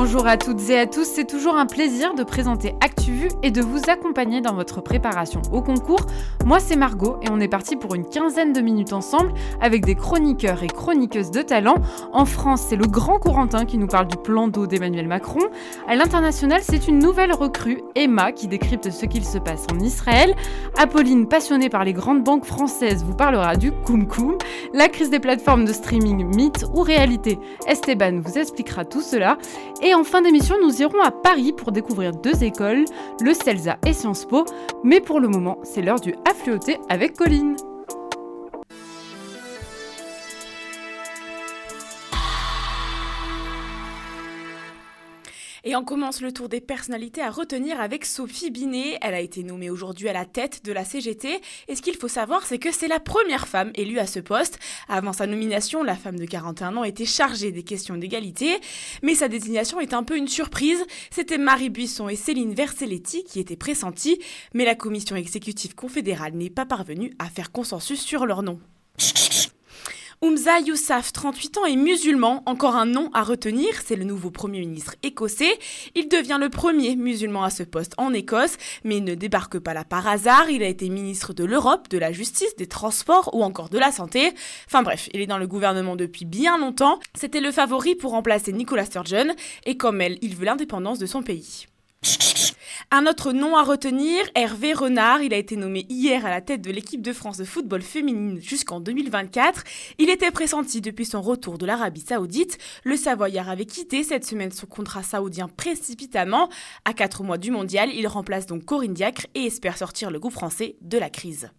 Bonjour à toutes et à tous, c'est toujours un plaisir de présenter ActuVu et de vous accompagner dans votre préparation au concours. Moi c'est Margot et on est parti pour une quinzaine de minutes ensemble avec des chroniqueurs et chroniqueuses de talent. En France, c'est le grand Corentin qui nous parle du plan d'eau d'Emmanuel Macron. À l'international, c'est une nouvelle recrue, Emma, qui décrypte ce qu'il se passe en Israël. Apolline, passionnée par les grandes banques françaises, vous parlera du Koum. La crise des plateformes de streaming, mythe ou réalité Esteban vous expliquera tout cela. En fin d'émission, nous irons à Paris pour découvrir deux écoles, le CELSA et Sciences Po. Mais pour le moment, c'est l'heure du affluoté avec Colline. Et on commence le tour des personnalités à retenir avec Sophie Binet. Elle a été nommée aujourd'hui à la tête de la CGT. Et ce qu'il faut savoir, c'est que c'est la première femme élue à ce poste. Avant sa nomination, la femme de 41 ans était chargée des questions d'égalité. Mais sa désignation est un peu une surprise. C'était Marie Buisson et Céline Verselletti qui étaient pressenties. Mais la commission exécutive confédérale n'est pas parvenue à faire consensus sur leur nom. Oumza Youssaf, 38 ans, est musulman. Encore un nom à retenir, c'est le nouveau Premier ministre écossais. Il devient le premier musulman à ce poste en Écosse, mais il ne débarque pas là par hasard. Il a été ministre de l'Europe, de la Justice, des Transports ou encore de la Santé. Enfin bref, il est dans le gouvernement depuis bien longtemps. C'était le favori pour remplacer Nicola Sturgeon, et comme elle, il veut l'indépendance de son pays. Un autre nom à retenir, Hervé Renard. Il a été nommé hier à la tête de l'équipe de France de football féminine jusqu'en 2024. Il était pressenti depuis son retour de l'Arabie Saoudite. Le Savoyard avait quitté cette semaine son contrat saoudien précipitamment. À quatre mois du mondial, il remplace donc Corinne Diacre et espère sortir le groupe français de la crise.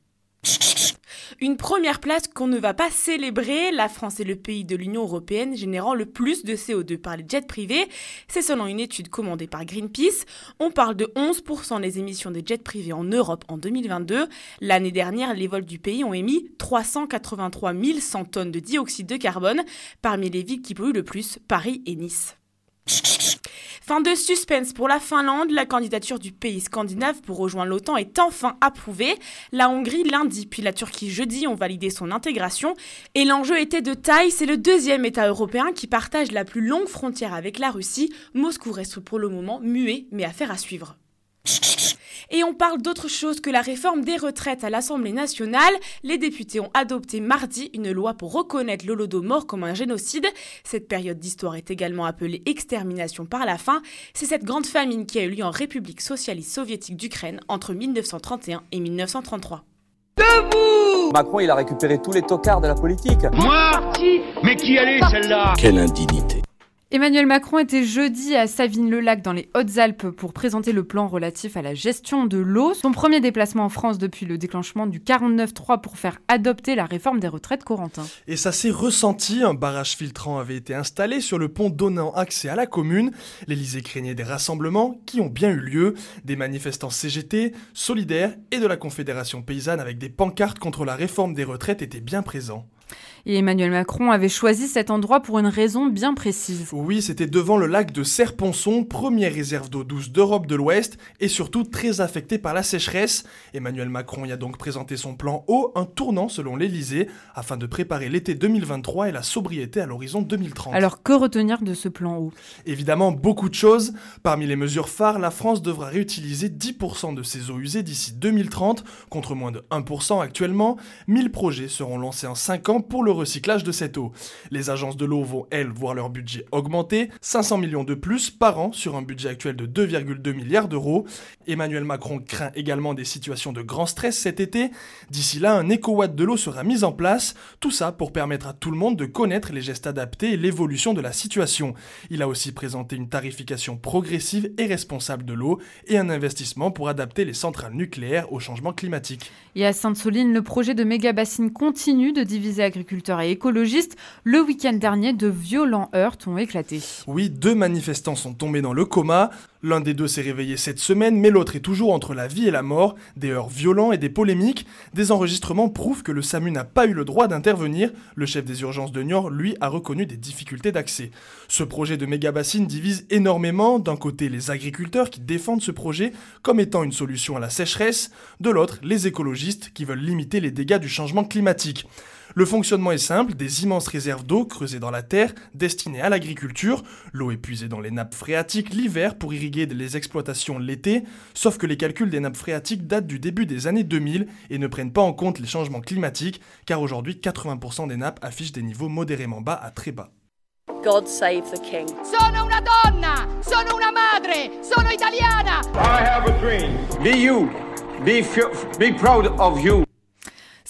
Une première place qu'on ne va pas célébrer, la France est le pays de l'Union européenne générant le plus de CO2 par les jets privés. C'est selon une étude commandée par Greenpeace. On parle de 11% des émissions des jets privés en Europe en 2022. L'année dernière, les vols du pays ont émis 383 100 tonnes de dioxyde de carbone. Parmi les villes qui polluent le plus, Paris et Nice. Fin de suspense pour la Finlande, la candidature du pays scandinave pour rejoindre l'OTAN est enfin approuvée. La Hongrie lundi, puis la Turquie jeudi ont validé son intégration. Et l'enjeu était de taille, c'est le deuxième État européen qui partage la plus longue frontière avec la Russie. Moscou reste pour le moment muet, mais affaire à suivre. Et on parle d'autre chose que la réforme des retraites à l'Assemblée nationale. Les députés ont adopté mardi une loi pour reconnaître l'Holodomor comme un génocide. Cette période d'histoire est également appelée extermination par la faim. C'est cette grande famine qui a eu lieu en République socialiste soviétique d'Ukraine entre 1931 et 1933. Debout Macron, il a récupéré tous les tocards de la politique. Moi? Mais qui allait celle-là? Quelle indignité Emmanuel Macron était jeudi à Savines-le-Lac dans les Hautes-Alpes pour présenter le plan relatif à la gestion de l'eau. Son premier déplacement en France depuis le déclenchement du 49-3 pour faire adopter la réforme des retraites Corentin. Et ça s'est ressenti, un barrage filtrant avait été installé sur le pont donnant accès à la commune. L'Elysée craignait des rassemblements qui ont bien eu lieu, des manifestants CGT, solidaires et de la Confédération paysanne avec des pancartes contre la réforme des retraites étaient bien présents. Et Emmanuel Macron avait choisi cet endroit pour une raison bien précise. Oui, c'était devant le lac de Serponçon, première réserve d'eau douce d'Europe de l'Ouest et surtout très affectée par la sécheresse. Emmanuel Macron y a donc présenté son plan eau, un tournant selon l'Elysée, afin de préparer l'été 2023 et la sobriété à l'horizon 2030. Alors que retenir de ce plan eau Évidemment, beaucoup de choses. Parmi les mesures phares, la France devra réutiliser 10% de ses eaux usées d'ici 2030, contre moins de 1% actuellement. 1000 projets seront lancés en 5 ans pour le recyclage de cette eau. Les agences de l'eau vont, elles, voir leur budget augmenter, 500 millions de plus par an sur un budget actuel de 2,2 milliards d'euros. Emmanuel Macron craint également des situations de grand stress cet été. D'ici là, un éco-watt de l'eau sera mis en place, tout ça pour permettre à tout le monde de connaître les gestes adaptés et l'évolution de la situation. Il a aussi présenté une tarification progressive et responsable de l'eau et un investissement pour adapter les centrales nucléaires au changement climatique. Et à Sainte-Soline, le projet de méga-bassine continue de diviser agriculture et écologistes, le week-end dernier, de violents heurts ont éclaté. Oui, deux manifestants sont tombés dans le coma. L'un des deux s'est réveillé cette semaine, mais l'autre est toujours entre la vie et la mort, des heurts violents et des polémiques. Des enregistrements prouvent que le SAMU n'a pas eu le droit d'intervenir. Le chef des urgences de Niort, lui, a reconnu des difficultés d'accès. Ce projet de méga bassine divise énormément. D'un côté, les agriculteurs qui défendent ce projet comme étant une solution à la sécheresse, de l'autre, les écologistes qui veulent limiter les dégâts du changement climatique. Le fonctionnement est simple, des immenses réserves d'eau creusées dans la terre, destinées à l'agriculture, l'eau est puisée dans les nappes phréatiques l'hiver pour irriguer les exploitations l'été, sauf que les calculs des nappes phréatiques datent du début des années 2000 et ne prennent pas en compte les changements climatiques, car aujourd'hui 80% des nappes affichent des niveaux modérément bas à très bas. God save the king. Sono una donna, sono una madre, sono italiana. I have a dream. Be you. Be, be proud of you.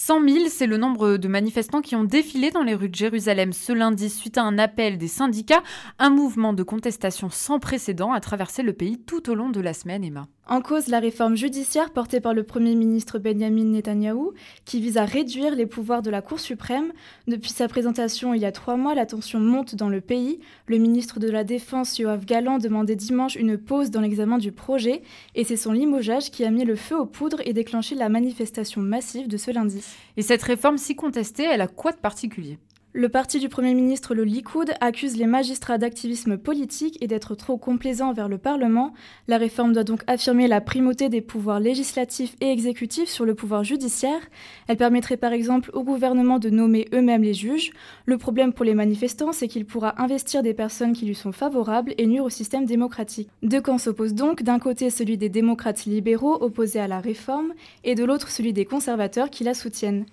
100 000, c'est le nombre de manifestants qui ont défilé dans les rues de Jérusalem ce lundi suite à un appel des syndicats. Un mouvement de contestation sans précédent a traversé le pays tout au long de la semaine, Emma. En cause, la réforme judiciaire portée par le Premier ministre Benjamin Netanyahou, qui vise à réduire les pouvoirs de la Cour suprême. Depuis sa présentation il y a trois mois, la tension monte dans le pays. Le ministre de la Défense, Yoav Galan, demandait dimanche une pause dans l'examen du projet, et c'est son limogeage qui a mis le feu aux poudres et déclenché la manifestation massive de ce lundi. Et cette réforme si contestée, elle a quoi de particulier? Le parti du Premier ministre, le Likoud, accuse les magistrats d'activisme politique et d'être trop complaisants envers le Parlement. La réforme doit donc affirmer la primauté des pouvoirs législatifs et exécutifs sur le pouvoir judiciaire. Elle permettrait par exemple au gouvernement de nommer eux-mêmes les juges. Le problème pour les manifestants, c'est qu'il pourra investir des personnes qui lui sont favorables et nuire au système démocratique. Deux camps s'opposent donc, d'un côté celui des démocrates libéraux opposés à la réforme, et de l'autre celui des conservateurs qui la soutiennent.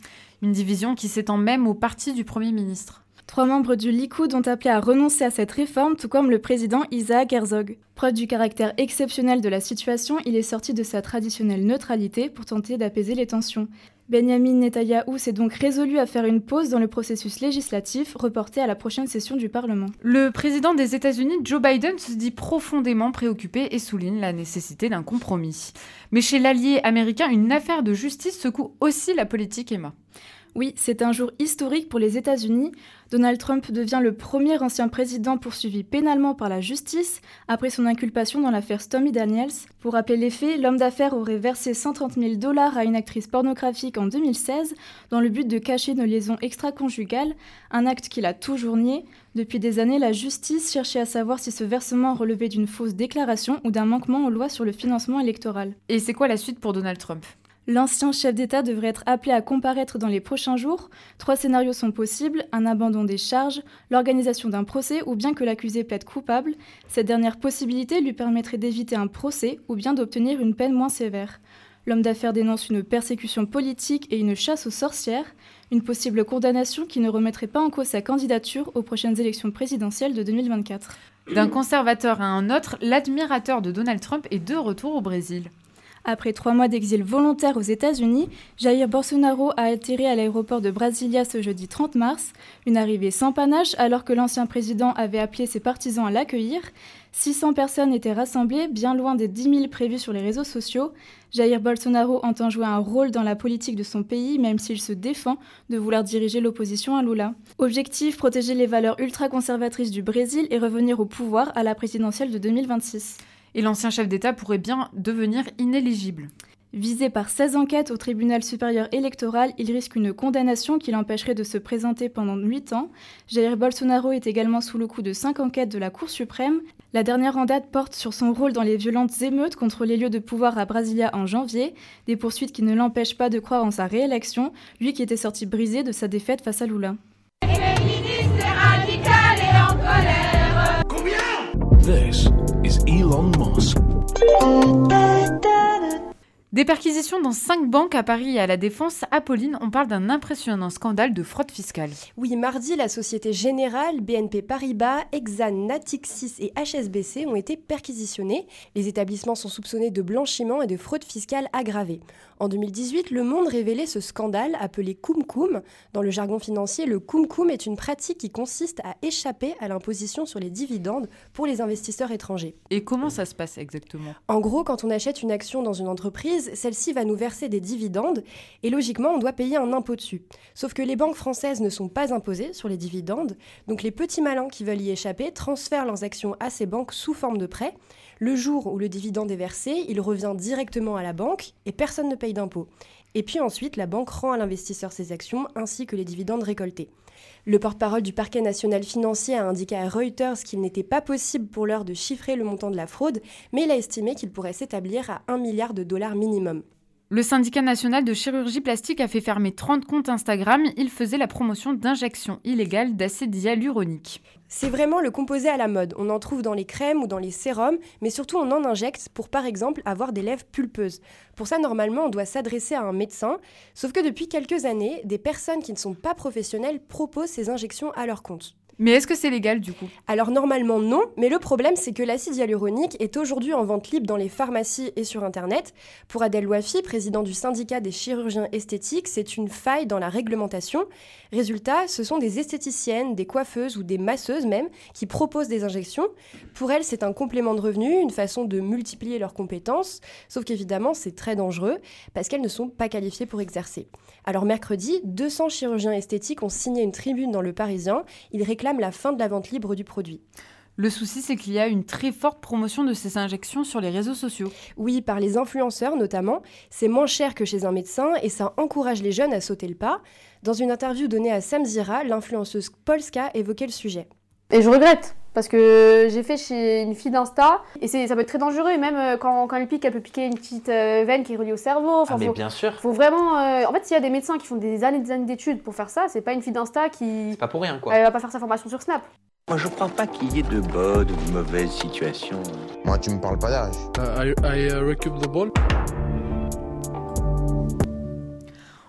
Une division qui s'étend même au parti du Premier ministre. Trois membres du Likoud ont appelé à renoncer à cette réforme, tout comme le président Isaac Herzog. Preuve du caractère exceptionnel de la situation, il est sorti de sa traditionnelle neutralité pour tenter d'apaiser les tensions. Benjamin Netanyahou s'est donc résolu à faire une pause dans le processus législatif reporté à la prochaine session du Parlement. Le président des États-Unis, Joe Biden, se dit profondément préoccupé et souligne la nécessité d'un compromis. Mais chez l'allié américain, une affaire de justice secoue aussi la politique Emma. Oui, c'est un jour historique pour les États-Unis. Donald Trump devient le premier ancien président poursuivi pénalement par la justice après son inculpation dans l'affaire Stormy Daniels. Pour rappeler les faits, l'homme d'affaires aurait versé 130 000 dollars à une actrice pornographique en 2016 dans le but de cacher une liaison extra-conjugale, un acte qu'il a toujours nié. Depuis des années, la justice cherchait à savoir si ce versement relevait d'une fausse déclaration ou d'un manquement aux lois sur le financement électoral. Et c'est quoi la suite pour Donald Trump? L'ancien chef d'État devrait être appelé à comparaître dans les prochains jours. Trois scénarios sont possibles, un abandon des charges, l'organisation d'un procès ou bien que l'accusé plaide coupable. Cette dernière possibilité lui permettrait d'éviter un procès ou bien d'obtenir une peine moins sévère. L'homme d'affaires dénonce une persécution politique et une chasse aux sorcières, une possible condamnation qui ne remettrait pas en cause sa candidature aux prochaines élections présidentielles de 2024. D'un conservateur à un autre, l'admirateur de Donald Trump est de retour au Brésil. Après trois mois d'exil volontaire aux États-Unis, Jair Bolsonaro a atterri à l'aéroport de Brasilia ce jeudi 30 mars, une arrivée sans panache alors que l'ancien président avait appelé ses partisans à l'accueillir. 600 personnes étaient rassemblées, bien loin des 10 000 prévus sur les réseaux sociaux. Jair Bolsonaro entend jouer un rôle dans la politique de son pays, même s'il se défend de vouloir diriger l'opposition à Lula. Objectif, protéger les valeurs ultra-conservatrices du Brésil et revenir au pouvoir à la présidentielle de 2026 et l'ancien chef d'État pourrait bien devenir inéligible. Visé par 16 enquêtes au tribunal supérieur électoral, il risque une condamnation qui l'empêcherait de se présenter pendant 8 ans. Jair Bolsonaro est également sous le coup de 5 enquêtes de la Cour suprême. La dernière en date porte sur son rôle dans les violentes émeutes contre les lieux de pouvoir à Brasilia en janvier, des poursuites qui ne l'empêchent pas de croire en sa réélection, lui qui était sorti brisé de sa défaite face à Lula. This is Elon Musk. Des perquisitions dans cinq banques à Paris et à la Défense. Apolline, on parle d'un impressionnant scandale de fraude fiscale. Oui, mardi, la Société Générale, BNP Paribas, Exane, Natixis et HSBC ont été perquisitionnés. Les établissements sont soupçonnés de blanchiment et de fraude fiscale aggravée. En 2018, Le Monde révélait ce scandale appelé Koum Dans le jargon financier, le Koum est une pratique qui consiste à échapper à l'imposition sur les dividendes pour les investisseurs étrangers. Et comment ça se passe exactement? En gros, quand on achète une action dans une entreprise, celle-ci va nous verser des dividendes et logiquement, on doit payer un impôt dessus. Sauf que les banques françaises ne sont pas imposées sur les dividendes, donc les petits malins qui veulent y échapper transfèrent leurs actions à ces banques sous forme de prêt. Le jour où le dividende est versé, il revient directement à la banque et personne ne paye d'impôt. Et puis ensuite, la banque rend à l'investisseur ses actions ainsi que les dividendes récoltés. Le porte-parole du parquet national financier a indiqué à Reuters qu'il n'était pas possible pour l'heure de chiffrer le montant de la fraude, mais il a estimé qu'il pourrait s'établir à 1 milliard de dollars minimum. Le syndicat national de chirurgie plastique a fait fermer 30 comptes Instagram. Il faisait la promotion d'injections illégales d'acide hyaluronique. C'est vraiment le composé à la mode. On en trouve dans les crèmes ou dans les sérums, mais surtout on en injecte pour par exemple avoir des lèvres pulpeuses. Pour ça, normalement, on doit s'adresser à un médecin. Sauf que depuis quelques années, des personnes qui ne sont pas professionnelles proposent ces injections à leur compte. Mais est-ce que c'est légal du coup? Alors normalement non, mais le problème c'est que l'acide hyaluronique est aujourd'hui en vente libre dans les pharmacies et sur Internet. Pour Adèle Wafi, président du syndicat des chirurgiens esthétiques, c'est une faille dans la réglementation. Résultat, ce sont des esthéticiennes, des coiffeuses ou des masseuses même qui proposent des injections. Pour elles, c'est un complément de revenu, une façon de multiplier leurs compétences, sauf qu'évidemment c'est très dangereux parce qu'elles ne sont pas qualifiées pour exercer. Alors mercredi, 200 chirurgiens esthétiques ont signé une tribune dans le Parisien. La fin de la vente libre du produit. Le souci, c'est qu'il y a une très forte promotion de ces injections sur les réseaux sociaux. Oui, par les influenceurs notamment. C'est moins cher que chez un médecin et ça encourage les jeunes à sauter le pas. Dans une interview donnée à Samzira, l'influenceuse Polska évoquait le sujet. Et je regrette, parce que j'ai fait chez une fille d'Insta, et ça peut être très dangereux, et même euh, quand, quand elle pique, elle peut piquer une petite euh, veine qui est reliée au cerveau. ah mais bien sûr. Faut vraiment... Euh, en fait, s'il y a des médecins qui font des années des années d'études pour faire ça, c'est pas une fille d'Insta qui... C'est pas pour rien, quoi. Elle va pas faire sa formation sur Snap. Moi, je crois pas qu'il y ait de bonnes ou de mauvaises situations. Moi, tu me parles pas d'âge. Uh, I, I uh, recoup the ball.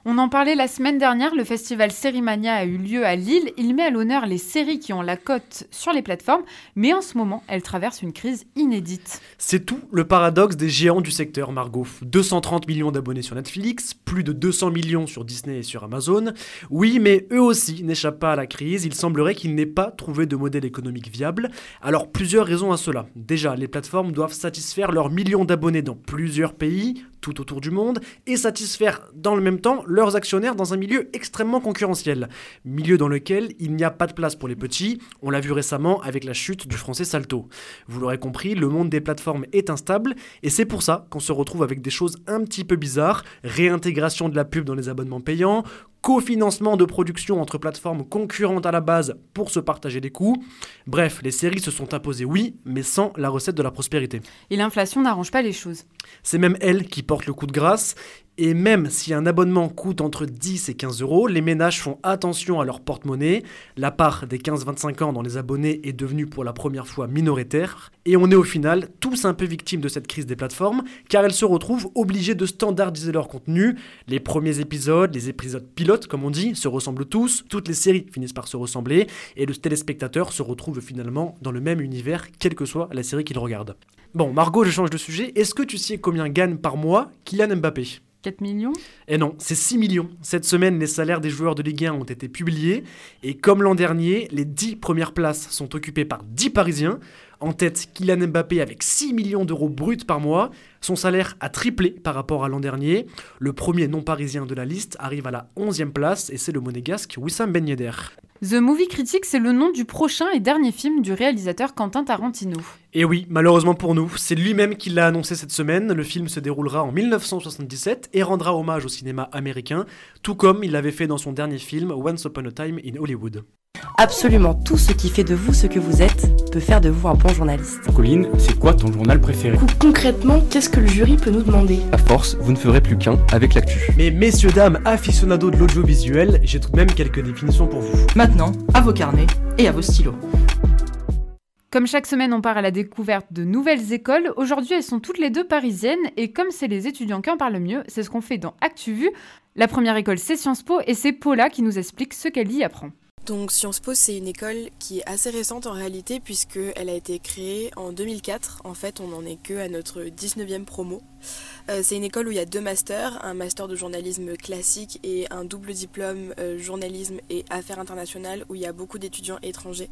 On en parlait la semaine dernière, le festival Sérimania a eu lieu à Lille. Il met à l'honneur les séries qui ont la cote sur les plateformes, mais en ce moment, elles traversent une crise inédite. C'est tout le paradoxe des géants du secteur, Margot. 230 millions d'abonnés sur Netflix, plus de 200 millions sur Disney et sur Amazon. Oui, mais eux aussi n'échappent pas à la crise. Il semblerait qu'ils n'aient pas trouvé de modèle économique viable. Alors, plusieurs raisons à cela. Déjà, les plateformes doivent satisfaire leurs millions d'abonnés dans plusieurs pays, tout autour du monde, et satisfaire dans le même temps leurs actionnaires dans un milieu extrêmement concurrentiel. Milieu dans lequel il n'y a pas de place pour les petits, on l'a vu récemment avec la chute du français Salto. Vous l'aurez compris, le monde des plateformes est instable, et c'est pour ça qu'on se retrouve avec des choses un petit peu bizarres, réintégration de la pub dans les abonnements payants, cofinancement de production entre plateformes concurrentes à la base pour se partager les coûts. Bref, les séries se sont imposées, oui, mais sans la recette de la prospérité. Et l'inflation n'arrange pas les choses. C'est même elle qui porte le coup de grâce. Et même si un abonnement coûte entre 10 et 15 euros, les ménages font attention à leur porte-monnaie. La part des 15-25 ans dans les abonnés est devenue pour la première fois minoritaire. Et on est au final tous un peu victimes de cette crise des plateformes, car elles se retrouvent obligées de standardiser leur contenu. Les premiers épisodes, les épisodes pilotes comme on dit, se ressemblent tous. Toutes les séries finissent par se ressembler. Et le téléspectateur se retrouve finalement dans le même univers, quelle que soit la série qu'il regarde. Bon, Margot, je change de sujet. Est-ce que tu sais combien gagne par mois Kylian Mbappé? 4 millions? Eh non, c'est 6 millions. Cette semaine, les salaires des joueurs de Ligue 1 ont été publiés. Et comme l'an dernier, les 10 premières places sont occupées par 10 Parisiens. En tête, Kylian Mbappé avec 6 millions d'euros bruts par mois. Son salaire a triplé par rapport à l'an dernier. Le premier non-parisien de la liste arrive à la 11e place et c'est le monégasque Wissam Ben. The Movie Critic, c'est le nom du prochain et dernier film du réalisateur Quentin Tarantino. Et oui, malheureusement pour nous, c'est lui-même qui l'a annoncé cette semaine. Le film se déroulera en 1977 et rendra hommage au cinéma américain, tout comme il l'avait fait dans son dernier film Once Upon a Time in Hollywood. Absolument tout ce qui fait de vous ce que vous êtes peut faire de vous un bon journaliste. Colline, c'est quoi ton journal préféré Concrètement, qu'est-ce que le jury peut nous demander? À force, vous ne ferez plus qu'un avec l'actu. Mais messieurs, dames, aficionados de l'audiovisuel, j'ai tout de même quelques définitions pour vous. Maintenant, à vos carnets et à vos stylos. Comme chaque semaine, on part à la découverte de nouvelles écoles. Aujourd'hui, elles sont toutes les deux parisiennes et comme c'est les étudiants qui en parlent mieux, c'est ce qu'on fait dans ActuVu. La première école, c'est Sciences Po et c'est Paula qui nous explique ce qu'elle y apprend. Donc Sciences Po, c'est une école qui est assez récente en réalité puisqu'elle a été créée en 2004. En fait, on n'en est que à notre 19e promo. Euh, c'est une école où il y a deux masters, un master de journalisme classique et un double diplôme euh, journalisme et affaires internationales où il y a beaucoup d'étudiants étrangers.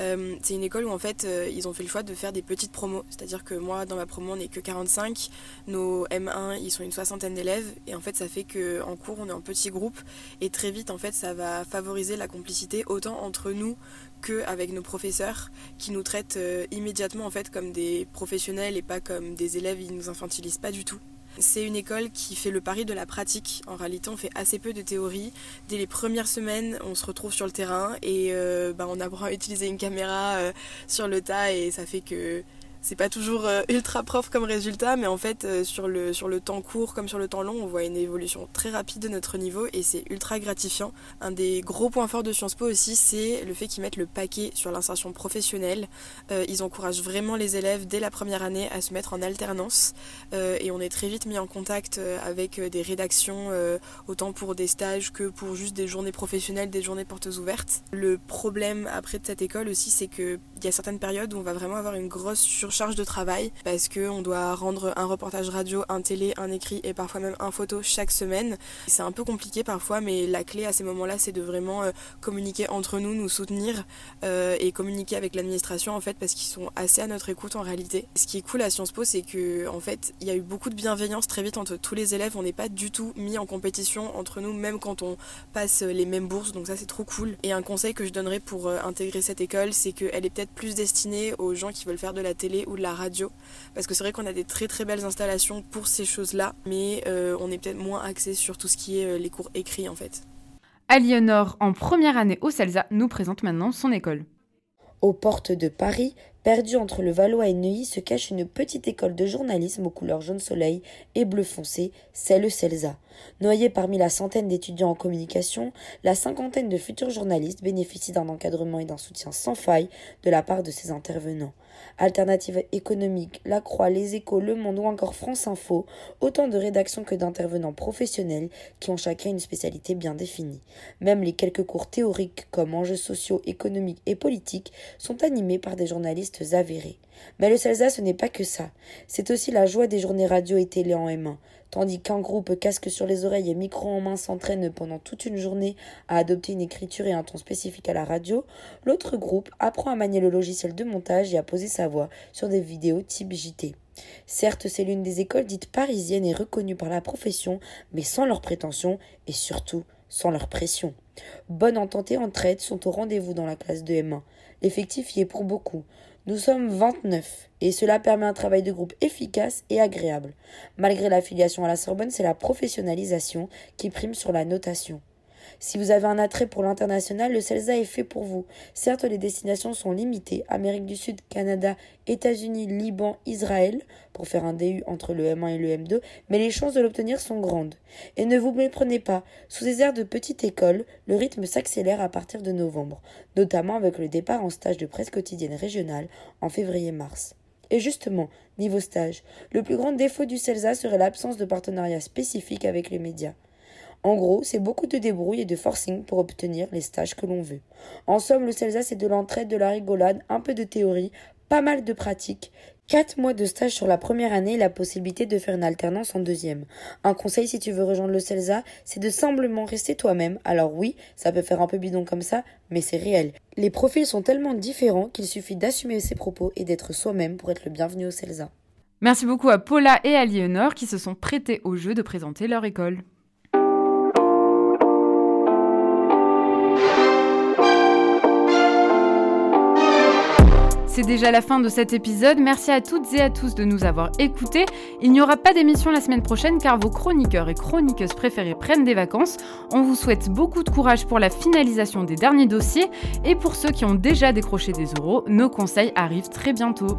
Euh, c'est une école où en fait euh, ils ont fait le choix de faire des petites promos, c'est-à-dire que moi dans ma promo on n'est que 45, nos M1 ils sont une soixantaine d'élèves. Et en fait ça fait que en cours on est en petits groupes. Et très vite en fait ça va favoriser la complicité autant entre nous que avec nos professeurs qui nous traitent euh, immédiatement en fait comme des professionnels et pas comme des élèves, ils nous infantilisent pas du tout. C'est une école qui fait le pari de la pratique. En réalité, on fait assez peu de théorie. Dès les premières semaines, on se retrouve sur le terrain et euh, bah, on apprend à utiliser une caméra euh, sur le tas et ça fait que c'est pas toujours euh, ultra prof comme résultat, mais en fait, euh, sur, le, sur le temps court comme sur le temps long, on voit une évolution très rapide de notre niveau et c'est ultra gratifiant. Un des gros points forts de Sciences Po aussi, c'est le fait qu'ils mettent le paquet sur l'insertion professionnelle. Euh, ils encouragent vraiment les élèves dès la première année à se mettre en alternance et on est très vite mis en contact avec des rédactions, autant pour des stages que pour juste des journées professionnelles, des journées portes ouvertes. Le problème après de cette école aussi, c'est qu'il y a certaines périodes où on va vraiment avoir une grosse sur charge de travail parce qu'on doit rendre un reportage radio, un télé, un écrit et parfois même un photo chaque semaine. C'est un peu compliqué parfois, mais la clé à ces moments-là, c'est de vraiment euh, communiquer entre nous, nous soutenir euh, et communiquer avec l'administration en fait parce qu'ils sont assez à notre écoute en réalité. Ce qui est cool à Sciences Po, c'est que en fait, il y a eu beaucoup de bienveillance très vite entre tous les élèves. On n'est pas du tout mis en compétition entre nous, même quand on passe les mêmes bourses. Donc ça, c'est trop cool. Et un conseil que je donnerais pour euh, intégrer cette école, c'est qu'elle est peut-être plus destinée aux gens qui veulent faire de la télé ou de la radio. Parce que c'est vrai qu'on a des très très belles installations pour ces choses-là, mais euh, on est peut-être moins axé sur tout ce qui est euh, les cours écrits en fait. Aliénore, en première année au CELSA, nous présente maintenant son école. Aux portes de Paris, perdue entre le Valois et Neuilly, se cache une petite école de journalisme aux couleurs jaune soleil et bleu foncé, c'est le CELSA. Noyée parmi la centaine d'étudiants en communication, la cinquantaine de futurs journalistes bénéficient d'un encadrement et d'un soutien sans faille de la part de ses intervenants. Alternative économique, La Croix, Les Échos, Le Monde ou encore France Info, autant de rédactions que d'intervenants professionnels qui ont chacun une spécialité bien définie. Même les quelques cours théoriques comme enjeux sociaux, économiques et politiques sont animés par des journalistes avérés. Mais le CELSA, ce n'est pas que ça. C'est aussi la joie des journées radio et télé en M1. Tandis qu'un groupe casque sur les oreilles et micro en main s'entraîne pendant toute une journée à adopter une écriture et un ton spécifique à la radio, l'autre groupe apprend à manier le logiciel de montage et à poser sa voix sur des vidéos type JT. Certes, c'est l'une des écoles dites parisiennes et reconnues par la profession, mais sans leurs prétentions et surtout sans leur pression. Bonne entente et entraide sont au rendez-vous dans la classe de M1. L'effectif y est pour beaucoup. Nous sommes 29 et cela permet un travail de groupe efficace et agréable. Malgré l'affiliation à la Sorbonne, c'est la professionnalisation qui prime sur la notation. Si vous avez un attrait pour l'international, le CELSA est fait pour vous. Certes, les destinations sont limitées Amérique du Sud, Canada, États-Unis, Liban, Israël, pour faire un DU entre le M1 et le M2, mais les chances de l'obtenir sont grandes. Et ne vous méprenez pas, sous des airs de petite école, le rythme s'accélère à partir de novembre, notamment avec le départ en stage de presse quotidienne régionale en février-mars. Et justement, niveau stage, le plus grand défaut du CELSA serait l'absence de partenariat spécifique avec les médias. En gros, c'est beaucoup de débrouille et de forcing pour obtenir les stages que l'on veut. En somme, le CELSA, c'est de l'entraide, de la rigolade, un peu de théorie, pas mal de pratique, 4 mois de stage sur la première année et la possibilité de faire une alternance en deuxième. Un conseil si tu veux rejoindre le CELSA, c'est de simplement rester toi-même. Alors oui, ça peut faire un peu bidon comme ça, mais c'est réel. Les profils sont tellement différents qu'il suffit d'assumer ses propos et d'être soi-même pour être le bienvenu au CELSA. Merci beaucoup à Paula et à Léonore qui se sont prêtés au jeu de présenter leur école. C'est déjà la fin de cet épisode. Merci à toutes et à tous de nous avoir écoutés. Il n'y aura pas d'émission la semaine prochaine car vos chroniqueurs et chroniqueuses préférés prennent des vacances. On vous souhaite beaucoup de courage pour la finalisation des derniers dossiers et pour ceux qui ont déjà décroché des euros, nos conseils arrivent très bientôt.